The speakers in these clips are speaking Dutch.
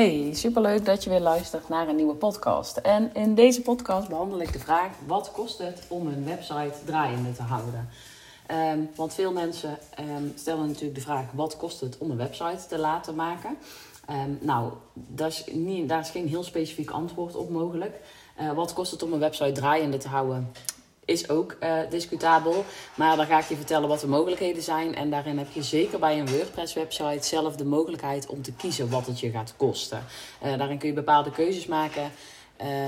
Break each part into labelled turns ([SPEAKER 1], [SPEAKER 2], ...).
[SPEAKER 1] Hey, superleuk dat je weer luistert naar een nieuwe podcast. En in deze podcast behandel ik de vraag: wat kost het om een website draaiende te houden? Ehm, want veel mensen ehm, stellen natuurlijk de vraag: wat kost het om een website te laten maken? Um, nou, daar is, niet, daar is geen heel specifiek antwoord op mogelijk. Uh, wat kost het om een website draaiende te houden? Is ook uh, discutabel. Maar dan ga ik je vertellen wat de mogelijkheden zijn. En daarin heb je zeker bij een WordPress-website zelf de mogelijkheid om te kiezen wat het je gaat kosten. Uh, daarin kun je bepaalde keuzes maken.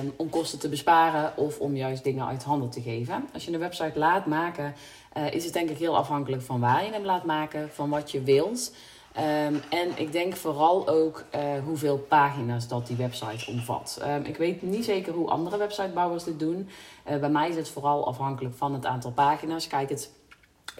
[SPEAKER 1] Um, om kosten te besparen of om juist dingen uit handen te geven. Als je een website laat maken, uh, is het denk ik heel afhankelijk van waar je hem laat maken, van wat je wilt. Um, en ik denk vooral ook uh, hoeveel pagina's dat die website omvat. Um, ik weet niet zeker hoe andere websitebouwers dit doen. Uh, bij mij is het vooral afhankelijk van het aantal pagina's. Kijk, het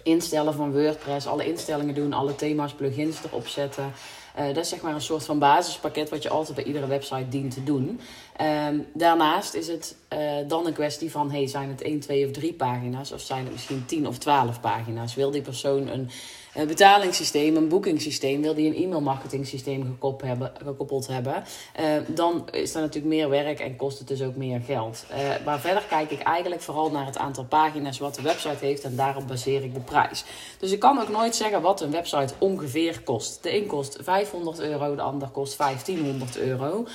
[SPEAKER 1] instellen van WordPress, alle instellingen doen, alle thema's, plugins erop zetten. Uh, dat is zeg maar een soort van basispakket wat je altijd bij iedere website dient te doen. Um, daarnaast is het uh, dan een kwestie van: hey, zijn het 1, 2 of 3 pagina's? Of zijn het misschien 10 of 12 pagina's? Wil die persoon een een betalingssysteem, een boekingssysteem, wil die een e-mail systeem gekoppeld hebben, gekoppeld hebben uh, dan is er natuurlijk meer werk en kost het dus ook meer geld. Uh, maar verder kijk ik eigenlijk vooral naar het aantal pagina's wat de website heeft en daarop baseer ik de prijs. Dus ik kan ook nooit zeggen wat een website ongeveer kost. De een kost 500 euro, de ander kost 1500 euro.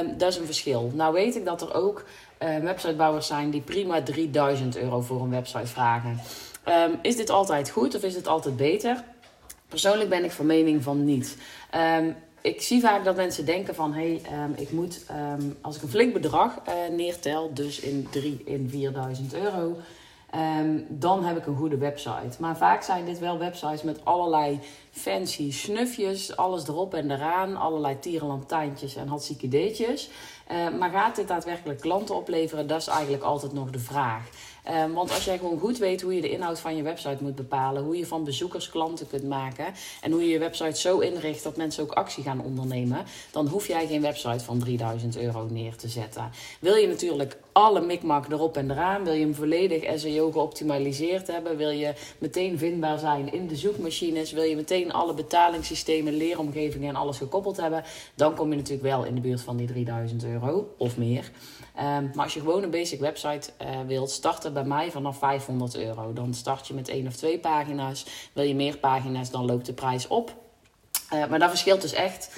[SPEAKER 1] Um, dat is een verschil. Nou weet ik dat er ook uh, websitebouwers zijn die prima 3000 euro voor een website vragen. Um, is dit altijd goed of is het altijd beter? Persoonlijk ben ik van mening van niet. Um, ik zie vaak dat mensen denken van... hé, hey, um, ik moet, als ik een flink bedrag uh, neertel... dus in 3 in 4000 euro... dan heb ik een goede website. Maar vaak zijn dit wel websites met allerlei fancy snufjes. Alles erop en eraan. Allerlei tierenlantijntjes en hartstikke deetjes. Uh, maar gaat dit daadwerkelijk klanten opleveren? Dat is eigenlijk altijd nog de vraag. Um, want als jij gewoon goed weet hoe je de inhoud van je website moet bepalen, hoe je van bezoekers klanten kunt maken en hoe je je website zo inricht dat mensen ook actie gaan ondernemen, dan hoef jij geen website van 3000 euro neer te zetten. Wil je natuurlijk alle mikmak erop en eraan, wil je hem volledig SEO geoptimaliseerd hebben, wil je meteen vindbaar zijn in de zoekmachines, wil je meteen alle betalingssystemen, leeromgevingen en alles gekoppeld hebben, dan kom je natuurlijk wel in de buurt van die 3000 euro of meer. Um, maar als je gewoon een basic website uh, wilt, starten bij mij vanaf 500 euro. Dan start je met één of twee pagina's. Wil je meer pagina's, dan loopt de prijs op. Uh, maar dat verschilt dus echt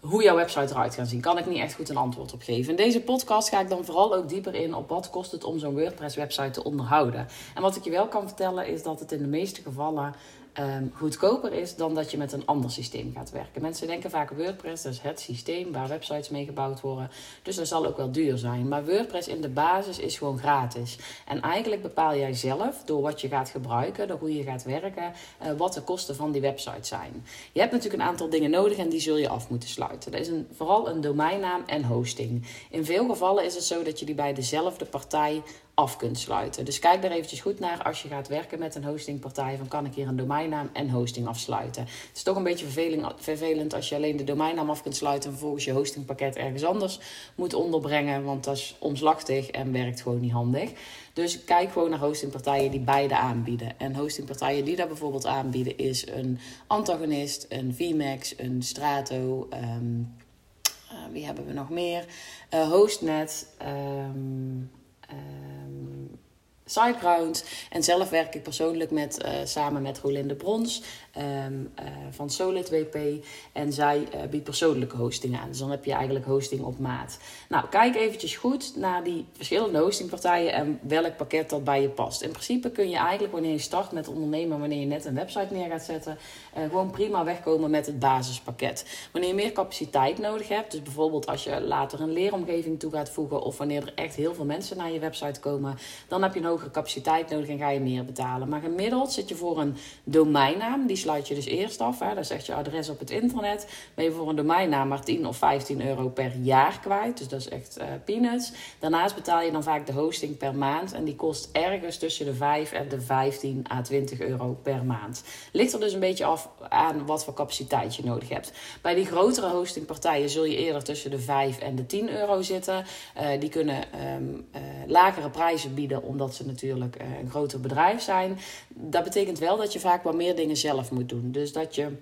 [SPEAKER 1] hoe jouw website eruit gaat zien. Kan ik niet echt goed een antwoord op geven. In deze podcast ga ik dan vooral ook dieper in op wat kost het om zo'n WordPress website te onderhouden. En wat ik je wel kan vertellen is dat het in de meeste gevallen um, goedkoper is dan dat je met een ander systeem gaat werken. Mensen denken vaak WordPress, dat is het systeem waar websites mee gebouwd worden. Dus dat zal ook wel duur zijn. Maar WordPress in de basis is gewoon gratis. En eigenlijk bepaal jij zelf, door wat je gaat gebruiken, door hoe je gaat werken, uh, wat de kosten van die website zijn. Je hebt natuurlijk een aantal dingen nodig en die zul je af moeten sluiten. Dat is een, vooral een domeinnaam en hosting. In veel gevallen is het zo dat je die bij dezelfde partij af kunt sluiten. Dus kijk daar eventjes goed naar als je gaat werken met een hostingpartij. Van kan ik hier een domeinnaam en hosting afsluiten? Het is toch een beetje vervelend als je alleen de domeinnaam af kunt sluiten. En vervolgens je hostingpakket ergens anders moet onderbrengen. Want dat is omslachtig en werkt gewoon niet handig. Dus kijk gewoon naar hostingpartijen die beide aanbieden. En hostingpartijen die dat bijvoorbeeld aanbieden is een Antagonist, een VMAX, een Strato. Um, uh, wie hebben we nog meer? Uh, Hostnet. Um, um, SiteGround. En zelf werk ik persoonlijk met, uh, samen met Rolinde Brons um, uh, van Solid WP. En zij uh, biedt persoonlijke hosting aan. Dus dan heb je eigenlijk hosting op maat. Nou, kijk eventjes goed naar die verschillende hostingpartijen en welk pakket dat bij je past. In principe kun je eigenlijk wanneer je start met ondernemen, wanneer je net een website neer gaat zetten, gewoon prima wegkomen met het basispakket. Wanneer je meer capaciteit nodig hebt, dus bijvoorbeeld als je later een leeromgeving toe gaat voegen of wanneer er echt heel veel mensen naar je website komen, dan heb je een hogere capaciteit nodig en ga je meer betalen. Maar gemiddeld zit je voor een domeinnaam, die sluit je dus eerst af. Hè. Is echt je adres op het internet. Ben je voor een domeinnaam maar 10 of 15 euro per jaar kwijt. Dus dat is echt uh, peanuts. Daarnaast betaal je dan vaak de hosting per maand. En die kost ergens tussen de 5 en de 15 à 20 euro per maand. Ligt er dus een beetje af aan wat voor capaciteit je nodig hebt. Bij die grotere hostingpartijen zul je eerder tussen de 5 en de 10 euro zitten. Uh, die kunnen um, uh, lagere prijzen bieden omdat ze natuurlijk een groter bedrijf zijn. Dat betekent wel dat je vaak wat meer dingen zelf moet doen. Dus dat je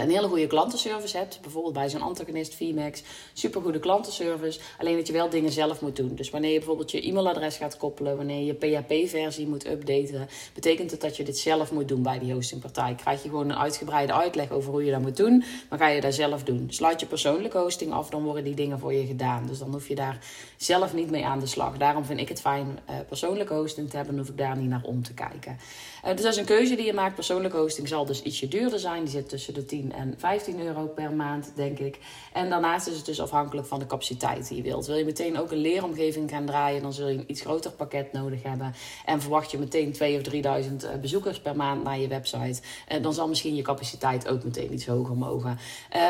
[SPEAKER 1] een hele goede klantenservice hebt. Bijvoorbeeld bij zo'n Antagonist, VMAX. Supergoede klantenservice. Alleen dat je wel dingen zelf moet doen. Dus wanneer je bijvoorbeeld je e-mailadres gaat koppelen. Wanneer je PHP-versie moet updaten. Betekent het dat je dit zelf moet doen bij die hostingpartij. Krijg je gewoon een uitgebreide uitleg over hoe je dat moet doen. Dan ga je daar zelf doen. Sluit je persoonlijke hosting af. Dan worden die dingen voor je gedaan. Dus dan hoef je daar zelf niet mee aan de slag. Daarom vind ik het fijn uh, persoonlijke hosting te hebben. Dan hoef ik daar niet naar om te kijken. Uh, dus dat is een keuze die je maakt. Persoonlijke hosting zal dus ietsje duurder zijn. Die zit tussen de 10 en 15 euro per maand, denk ik. En daarnaast is het dus afhankelijk van de capaciteit die je wilt. Wil je meteen ook een leeromgeving gaan draaien, dan zul je een iets groter pakket nodig hebben. En verwacht je meteen 2 of 3000 eh, bezoekers per maand naar je website, eh, dan zal misschien je capaciteit ook meteen iets hoger mogen.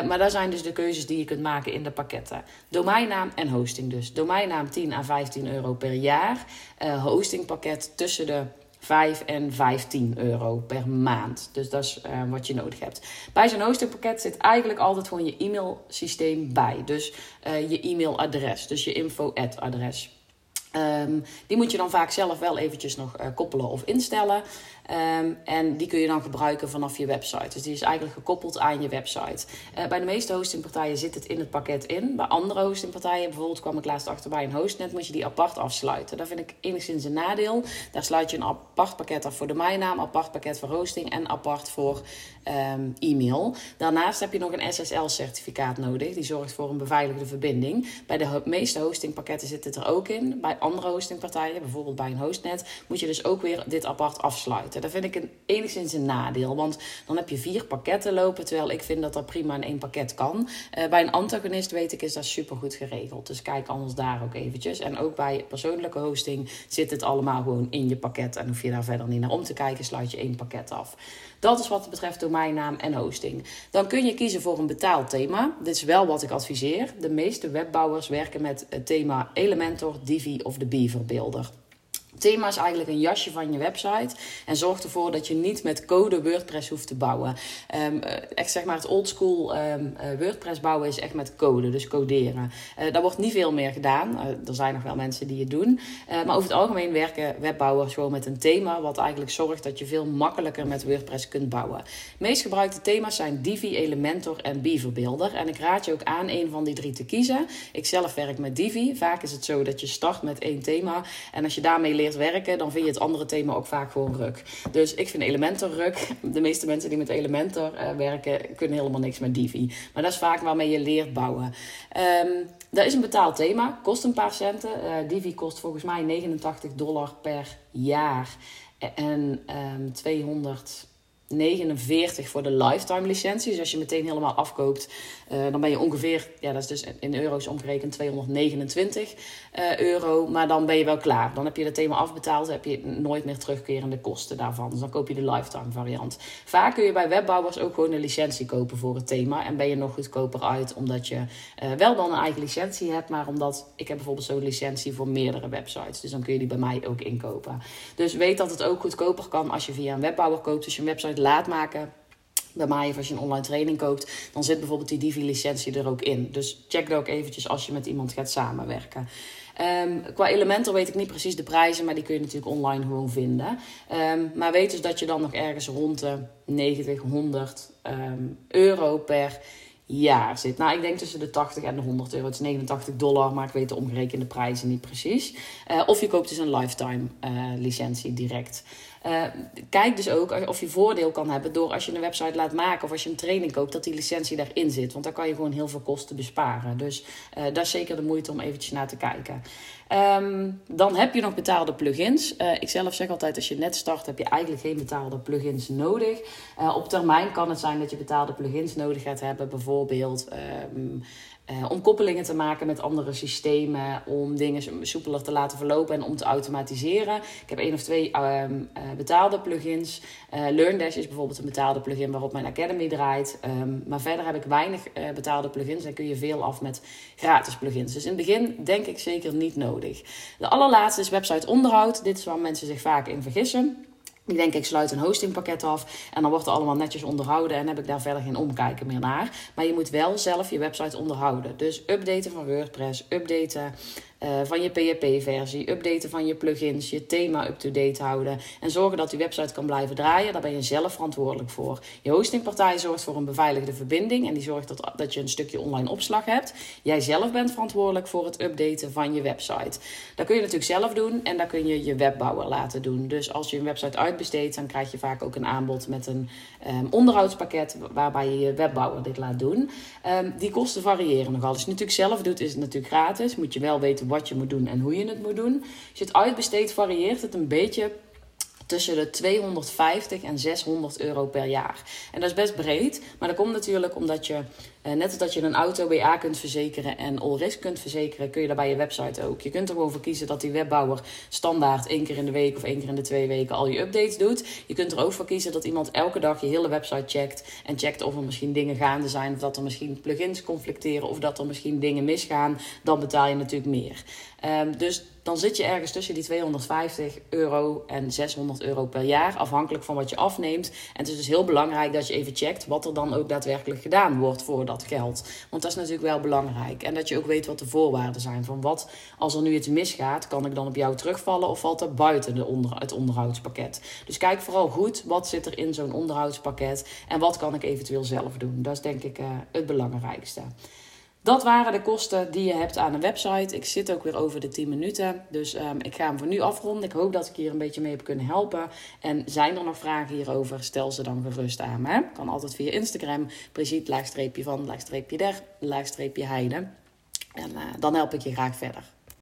[SPEAKER 1] Maar daar zijn dus de keuzes die je kunt maken in de pakketten. Domeinnaam en hosting dus. Domeinnaam 10 à 15 euro per jaar. Hostingpakket tussen de 5 en 15 euro per maand. Dus dat is uh, wat je nodig hebt. Bij zo'n hostingpakket zit eigenlijk altijd gewoon je e-mailsysteem bij. Dus uh, je e-mailadres, dus je info-adres. Um, die moet je dan vaak zelf wel eventjes nog uh, koppelen of instellen. Um, en die kun je dan gebruiken vanaf je website. Dus die is eigenlijk gekoppeld aan je website. Uh, bij de meeste hostingpartijen zit het in het pakket in. Bij andere hostingpartijen, bijvoorbeeld kwam ik laatst achter bij een hostnet, moet je die apart afsluiten. Dat vind ik enigszins een nadeel. Daar sluit je een apart pakket af voor de domeinnaam, apart pakket voor hosting en apart voor um, e-mail. Daarnaast heb je nog een SSL-certificaat nodig. Die zorgt voor een beveiligde verbinding. Bij de meeste hostingpakketten zit het er ook in. Bij andere hostingpartijen, bijvoorbeeld bij een hostnet, moet je dus ook weer dit apart afsluiten. Dat vind ik een, enigszins een nadeel, want dan heb je vier pakketten lopen, terwijl ik vind dat dat prima in één pakket kan. Uh, bij een antagonist weet ik is dat super goed geregeld. Dus kijk anders daar ook eventjes. En ook bij persoonlijke hosting zit het allemaal gewoon in je pakket en hoef je daar verder niet naar om te kijken, sluit je één pakket af. Dat is wat betreft domeinnaam en hosting. Dan kun je kiezen voor een betaald thema. Dit is wel wat ik adviseer. De meeste webbouwers werken met het thema Elementor, Divi of de Beaver Builder thema is eigenlijk een jasje van je website. En zorg ervoor dat je niet met code WordPress hoeft te bouwen. Um, echt zeg maar het oldschool um, WordPress bouwen is echt met code, dus coderen. Uh, daar wordt niet veel meer gedaan. Er zijn nog wel mensen die het doen. Maar over het algemeen werken webbouwers gewoon met een thema. Wat eigenlijk zorgt dat je veel makkelijker met WordPress kunt bouwen. De meest gebruikte thema's zijn Divi, Elementor en Beaver Builder. En ik raad je ook aan een van die drie te kiezen. Ik zelf werk met Divi. Vaak is het zo dat je start met één thema. En als je daarmee leert werken, dan vind je het andere thema ook vaak gewoon ruk. Dus ik vind Elementor ruk. De meeste mensen die met Elementor uh, werken, kunnen helemaal niks met Divi. Maar dat is vaak waarmee je leert bouwen. Um, dat is een betaald thema, kost een paar centen. Uh, Divi kost volgens mij 89 dollar per jaar. En um, 200 49 voor de lifetime licentie. Dus als je meteen helemaal afkoopt, uh, dan ben je ongeveer, ja, dat is dus in euro's omgerekend 229 uh, euro. Maar dan ben je wel klaar. Dan heb je het thema afbetaald, heb je nooit meer terugkerende kosten daarvan. Dus dan koop je de lifetime variant. Vaak kun je bij webbouwers ook gewoon een licentie kopen voor het thema. En ben je nog goedkoper uit, omdat je uh, wel dan een eigen licentie hebt, maar omdat ik heb bijvoorbeeld zo'n licentie voor meerdere websites. Dus dan kun je die bij mij ook inkopen. Dus weet dat het ook goedkoper kan als je via een webbouwer koopt. Dus je website laat maken bij mij of als je een online training koopt, dan zit bijvoorbeeld die Divi-licentie er ook in. Dus check dat ook eventjes als je met iemand gaat samenwerken. Um, qua Elementor weet ik niet precies de prijzen, maar die kun je natuurlijk online gewoon vinden. Um, maar weet dus dat je dan nog ergens rond de 90, 100 um, euro per jaar zit. Nou, ik denk tussen de 80 en de 100 euro. Het is 89 dollar, maar ik weet de omgerekende prijzen niet precies. Uh, of je koopt dus een lifetime uh, licentie direct. Uh, kijk dus ook of je voordeel kan hebben door als je een website laat maken of als je een training koopt, dat die licentie daarin zit. Want dan kan je gewoon heel veel kosten besparen. Dus uh, dat is zeker de moeite om eventjes naar te kijken. Um, dan heb je nog betaalde plugins. Uh, ik zelf zeg altijd, als je net start, heb je eigenlijk geen betaalde plugins nodig. op termijn kan het zijn dat je betaalde plugins nodig gaat hebben. Bijvoorbeeld um, uh, om koppelingen te maken met andere systemen, om dingen soepeler te laten verlopen en om te automatiseren. Ik heb één of twee uh, uh, betaalde plugins. Uh, LearnDash is bijvoorbeeld een betaalde plugin waarop mijn Academy draait. Um, maar verder heb ik weinig betaalde plugins en kun je veel af met gratis plugins. Dus in het begin denk ik zeker niet nodig. De allerlaatste is website onderhoud. Dit is waar mensen zich vaak in vergissen. Ik denk, ik sluit een hostingpakket af en dan wordt er allemaal netjes onderhouden en heb ik daar verder geen omkijken meer naar. Maar je moet wel zelf je website onderhouden. Dus updaten van WordPress, updaten uh, van je PHP-versie, updaten van je plugins, je thema up-to-date houden en zorgen dat die website kan blijven draaien. Daar ben je zelf verantwoordelijk voor. Je hostingpartij zorgt voor een beveiligde verbinding en die zorgt dat, dat je een stukje online opslag hebt. Jij zelf bent verantwoordelijk voor het updaten van je website. Dat kun je natuurlijk zelf doen en daar kun je je webbouwer laten doen. Dus als je een website uitbesteedt, dan krijg je vaak ook een aanbod met een um, onderhoudspakket waarbij je je webbouwer dit laat doen. Um, die kosten variëren nogal. Als je het natuurlijk zelf doet, is het natuurlijk gratis. Moet je wel weten wat je moet doen en hoe je het moet doen. Als je het uitbesteedt, varieert het een beetje tussen de 250 en 600 euro per jaar. En dat is best breed, maar dat komt natuurlijk omdat je, eh, net als dat je een auto BA kunt verzekeren en all risk kunt verzekeren, kun je daar bij je website ook. Je kunt er gewoon voor kiezen dat die webbouwer standaard één keer in de week of één keer in de twee weken al je updates doet. Je kunt er ook voor kiezen dat iemand elke dag je hele website checkt en checkt of er misschien dingen gaande zijn, of dat er misschien plugins conflicteren, of dat er misschien dingen misgaan. Dan betaal je natuurlijk meer. Um, dus dan zit je ergens tussen die 250 euro en 600 euro per jaar, afhankelijk van wat je afneemt. En het is dus heel belangrijk dat je even checkt wat er dan ook daadwerkelijk gedaan wordt voor dat geld. Want dat is natuurlijk wel belangrijk. En dat je ook weet wat de voorwaarden zijn. Van wat, als er nu iets misgaat, kan ik dan op jou terugvallen of valt dat buiten de het onderhoudspakket? Dus kijk vooral goed, wat zit er in zo'n onderhoudspakket en wat kan ik eventueel zelf doen? Dat is denk ik uh, het belangrijkste. Dat waren de kosten die je hebt aan een website. Ik zit ook weer over de 10 minuten. Dus um, ik ga hem voor nu afronden. Ik hoop dat ik hier een beetje mee heb kunnen helpen. En zijn er nog vragen hierover, stel ze dan gerust aan me. Kan altijd via Instagram. Brigitte, laagstreepje van, laagstreepje der, laagstreepje heide. En uh, dan help ik je graag verder.